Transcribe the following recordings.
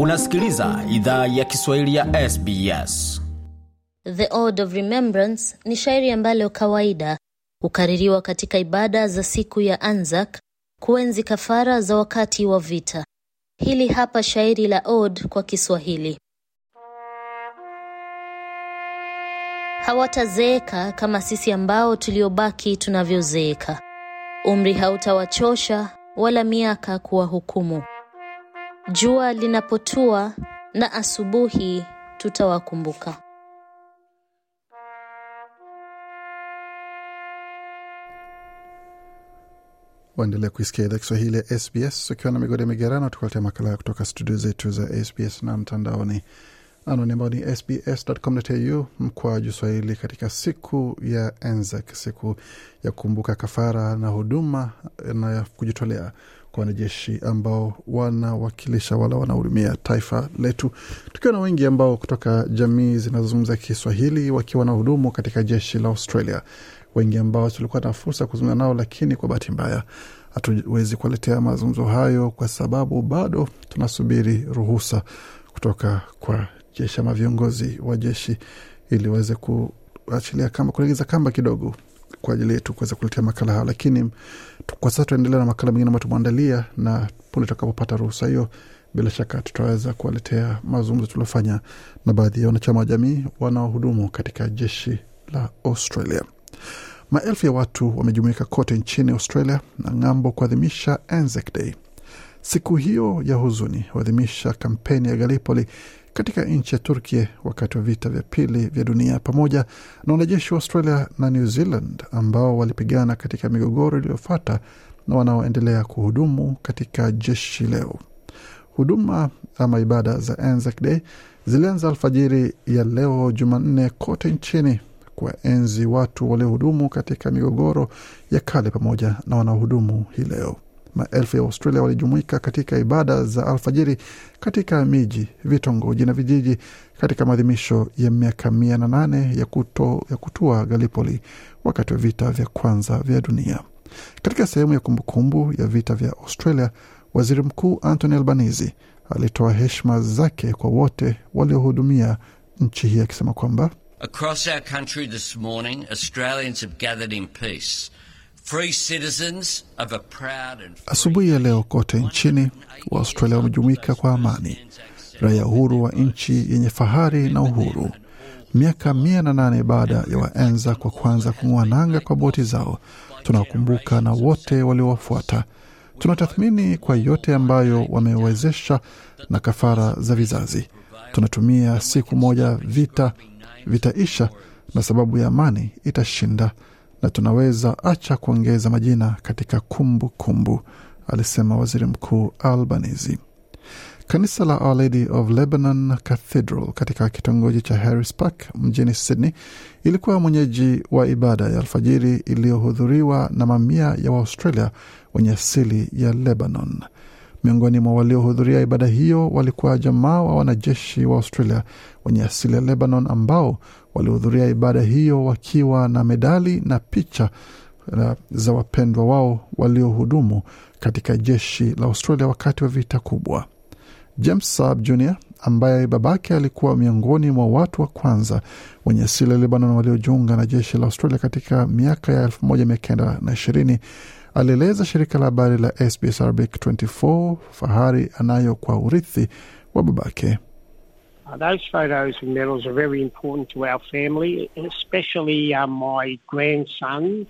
Unasikiliza idhaa ya Kiswahili ya SBS. The Ode of Remembrance ni shairi ambalo kawaida hukaririwa katika ibada za siku ya Anzac kuenzi kafara za wakati wa vita. Hili hapa shairi la Ode kwa Kiswahili. Hawatazeeka kama sisi ambao tuliobaki tunavyozeeka. Umri hautawachosha wala miaka kuwahukumu. Jua linapotua na asubuhi tutawakumbuka. waendelea kuisikia idhaa Kiswahili ya SBS ukiwa na migode migerano, tukuletea makala kutoka studio zetu za SBS na mtandaoni, anwani ambao ni sbs.com.au mkwaju swahili, katika siku ya Anzac, siku ya kukumbuka kafara na huduma na kujitolea kwa wanajeshi ambao wanawakilisha wala wanahudumia taifa letu, tukiwa na wengi ambao kutoka jamii zinazozungumza Kiswahili wakiwa na hudumu katika jeshi la Australia. Wengi ambao tulikuwa na fursa ya kuzungumza nao, lakini kwa bahati mbaya hatuwezi kuwaletea mazungumzo hayo kwa sababu bado tunasubiri ruhusa kutoka kwa jeshi ama viongozi wa jeshi ili waweze kuachilia kamba, kulegeza kamba kidogo kwa ajili yetu kuweza kuletea makala hayo, lakini kwa sasa tunaendelea na makala mengine ambayo tumeandalia, na punde tutakapopata ruhusa hiyo, bila shaka tutaweza kuwaletea mazungumzo tuliofanya na baadhi ya wanachama wa jamii wanaohudumu katika jeshi la Australia. Maelfu ya watu wamejumuika kote nchini Australia na ng'ambo kuadhimisha Anzac Day. Siku hiyo ya huzuni huadhimisha kampeni ya Gallipoli katika nchi ya Turki wakati wa vita vya pili vya dunia, pamoja na wanajeshi wa Australia na New Zealand ambao walipigana katika migogoro iliyofuata na wanaoendelea kuhudumu katika jeshi leo. Huduma ama ibada za Anzac Day zilianza alfajiri ya leo Jumanne kote nchini kuwaenzi watu waliohudumu katika migogoro ya kale pamoja na wanaohudumu hii leo. Maelfu ya Australia walijumuika katika ibada za alfajiri katika miji, vitongoji na vijiji katika maadhimisho ya miaka mia na nane ya, kuto, ya kutua Gallipoli wakati wa vita vya kwanza vya dunia. Katika sehemu ya kumbukumbu ya vita vya Australia, waziri mkuu Anthony Albanese alitoa heshima zake kwa wote waliohudumia nchi hii akisema kwamba Across our country this morning, Australians have gathered in peace. Free citizens of a proud and Asubuhi ya leo kote nchini Waaustralia wamejumuika kwa amani, raia huru wa nchi yenye fahari na uhuru. Miaka mia na nane baada ya waenza kwa kwanza kung'oa nanga kwa boti zao, tunawakumbuka na wote waliowafuata. Tunatathmini kwa yote ambayo wamewezesha na kafara za vizazi. Tunatumia siku moja vita vitaisha na sababu ya amani itashinda, na tunaweza acha kuongeza majina katika kumbukumbu kumbu, alisema waziri mkuu Albanese. Kanisa la Our Lady of Lebanon Cathedral katika kitongoji cha Harris Park mjini Sydney ilikuwa mwenyeji wa ibada ya alfajiri iliyohudhuriwa na mamia ya Waaustralia wenye asili ya Lebanon. Miongoni mwa waliohudhuria ibada hiyo walikuwa jamaa wa wanajeshi wa Australia wenye asili ya Lebanon ambao walihudhuria ibada hiyo wakiwa na medali na picha eh, za wapendwa wao waliohudumu katika jeshi la Australia wakati wa vita kubwa. James Saab Jr ambaye babake alikuwa miongoni mwa watu wa kwanza wenye asili ya Lebanon waliojiunga na jeshi la Australia katika miaka ya 1920 alieleza shirika la habari la SBS Arabic 24 fahari anayo kwa urithi wa babake. Those photos and medals are very important to our family, especially uh, my grandsons.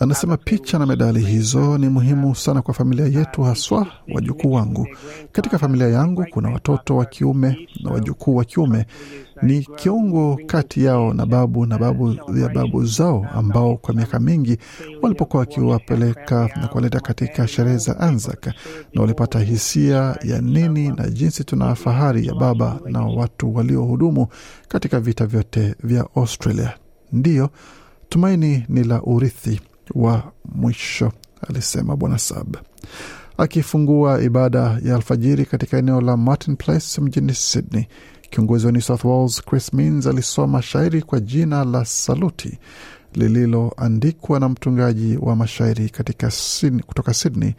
Anasema picha na medali hizo ni muhimu sana kwa familia yetu, haswa wajukuu wangu. Katika familia yangu kuna watoto wa kiume na wajukuu wa kiume ni kiungo kati yao na babu na babu ya babu zao ambao kwa miaka mingi walipokuwa wakiwapeleka na kuwaleta katika sherehe za Anzac na walipata hisia ya nini na jinsi tuna fahari ya baba na watu waliohudumu katika vita vyote vya Australia. Ndiyo, tumaini ni la urithi wa mwisho, alisema Bwana Sab akifungua ibada ya alfajiri katika eneo la Martin Place mjini Sydney. Kiongozi wa New South Wales Chris Minns alisoma shairi kwa jina la Saluti lililoandikwa na mtungaji wa mashairi katika Sydney, kutoka Sydney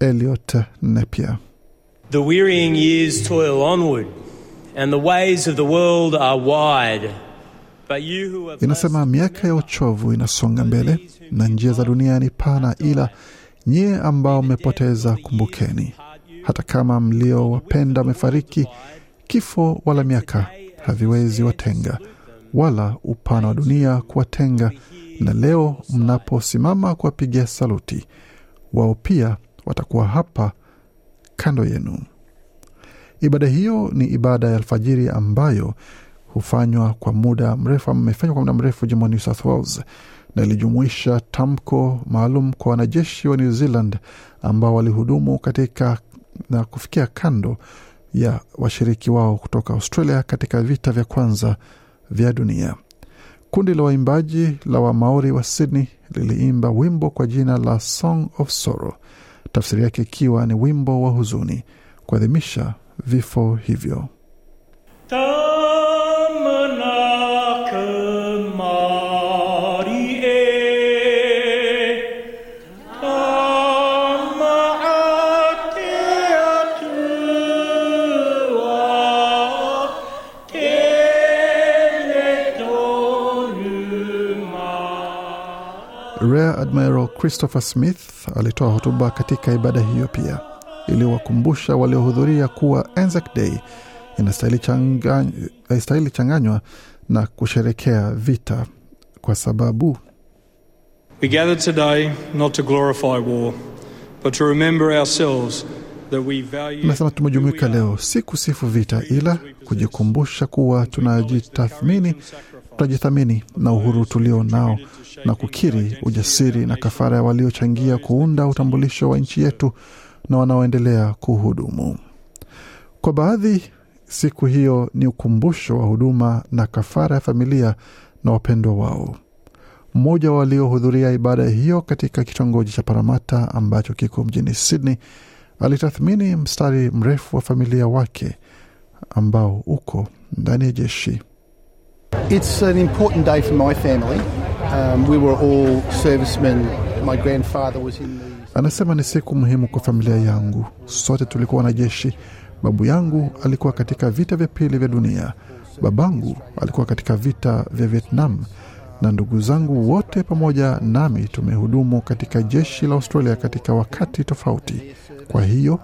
Elliot Napier. The wearying years toil onward, and the ways of the world are wide. Inasema miaka ya uchovu inasonga mbele na njia za dunia ni pana, ila nyie ambao mmepoteza, kumbukeni, hata kama mliowapenda wamefariki, kifo wala miaka haviwezi watenga, wala upana wa dunia kuwatenga. Na leo mnaposimama kuwapigia saluti, wao pia watakuwa hapa kando yenu. Ibada hiyo ni ibada ya alfajiri ambayo hufanywa kwa muda mrefu ama imefanywa kwa muda mrefu jimboni New South Wales na ilijumuisha tamko maalum kwa wanajeshi wa New Zealand ambao walihudumu katika na kufikia kando ya washiriki wao kutoka Australia katika vita vya kwanza vya dunia. Kundi la waimbaji la Wamaori wa Sydney liliimba wimbo kwa jina la Song of Sorrow, tafsiri yake ikiwa ni wimbo wa huzuni, kuadhimisha vifo hivyo. Rear Admiral Christopher Smith alitoa hotuba katika ibada hiyo pia iliyowakumbusha waliohudhuria kuwa Anzac Day inastahili changa- changanywa na kusherekea vita kwa sababu We gather today not to glorify war, but to remember ourselves that we value. Nasema tumejumuika leo si kusifu vita, ila kujikumbusha kuwa tunajitathmini, tunajithamini na uhuru tulio nao na kukiri ujasiri na kafara ya waliochangia kuunda utambulisho wa nchi yetu na wanaoendelea kuhudumu. Kwa baadhi, siku hiyo ni ukumbusho wa huduma na kafara ya familia na wapendwa wao. Mmoja wa waliohudhuria ibada hiyo katika kitongoji cha Paramata ambacho kiko mjini Sydney alitathmini mstari mrefu wa familia wake ambao uko ndani ya jeshi. It's an important day for my family. Um, we were all servicemen. My grandfather was in the Anasema ni siku muhimu kwa familia yangu. Sote tulikuwa wanajeshi. Babu yangu alikuwa katika vita vya pili vya dunia, babangu alikuwa katika vita vya Vietnam, na ndugu zangu wote pamoja nami tumehudumu katika jeshi la Australia katika wakati tofauti. Kwa hiyo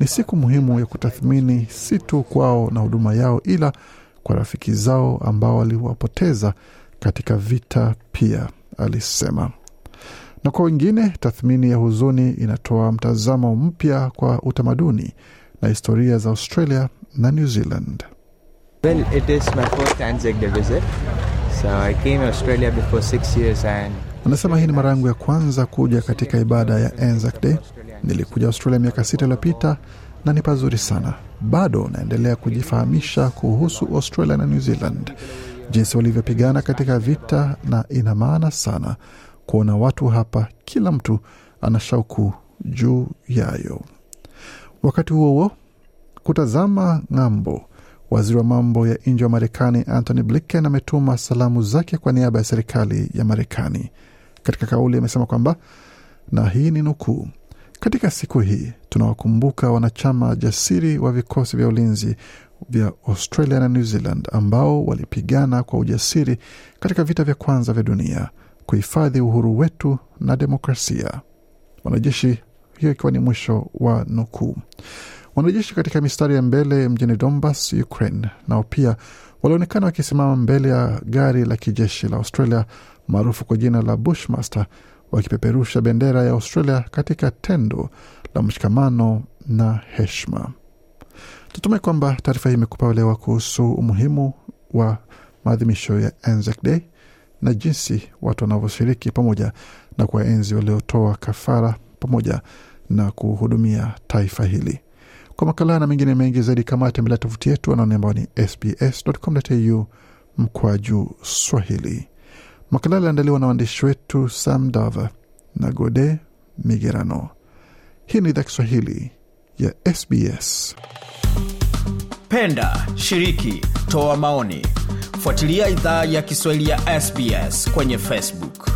ni siku muhimu ya kutathmini si tu kwao na huduma yao, ila kwa rafiki zao ambao waliwapoteza katika vita pia, alisema na kwa wengine tathmini ya huzuni inatoa mtazamo mpya kwa utamaduni na historia za Australia na New Zealand. Well, it is my first Anzac Day visit. So I came to Australia before six years and Anasema hii ni mara yangu ya kwanza kuja katika ibada ya Anzac Day. Nilikuja Australia miaka sita iliyopita na ni pazuri sana. Bado naendelea kujifahamisha kuhusu Australia na New Zealand, jinsi walivyopigana katika vita, na ina maana sana kuona watu hapa, kila mtu ana shauku juu yayo. Wakati huo huo, kutazama ng'ambo, waziri wa mambo ya nje wa Marekani Antony Blinken ametuma salamu zake kwa niaba ya serikali ya Marekani. Katika kauli amesema kwamba, na hii ni nukuu, katika siku hii tunawakumbuka wanachama jasiri wa vikosi vya ulinzi vya Australia na New Zealand ambao walipigana kwa ujasiri katika vita vya kwanza vya dunia kuhifadhi uhuru wetu na demokrasia. Wanajeshi, hiyo ikiwa ni mwisho wa nukuu. Wanajeshi katika mistari ya mbele mjini Donbas, Ukraine, nao pia walionekana wakisimama mbele ya gari la kijeshi la Australia maarufu kwa jina la Bushmaster, wakipeperusha bendera ya Australia katika tendo la mshikamano na heshima. Tutume kwamba taarifa hii imekupa uelewa kuhusu umuhimu wa maadhimisho ya Anzac Day na jinsi watu wanavyoshiriki pamoja na kuwaenzi waliotoa kafara pamoja na kuhudumia taifa hili. Kwa makala na mengine mengi zaidi, kama tembelea tovuti yetu anaone ambao ni sbs.com.au mkwaju Swahili. Makala aliandaliwa na waandishi wetu Sam Dava na Gode Migerano. Hii ni idhaa Kiswahili ya SBS. Penda, shiriki, toa maoni. Fuatilia idhaa ya Kiswahili ya SBS kwenye Facebook.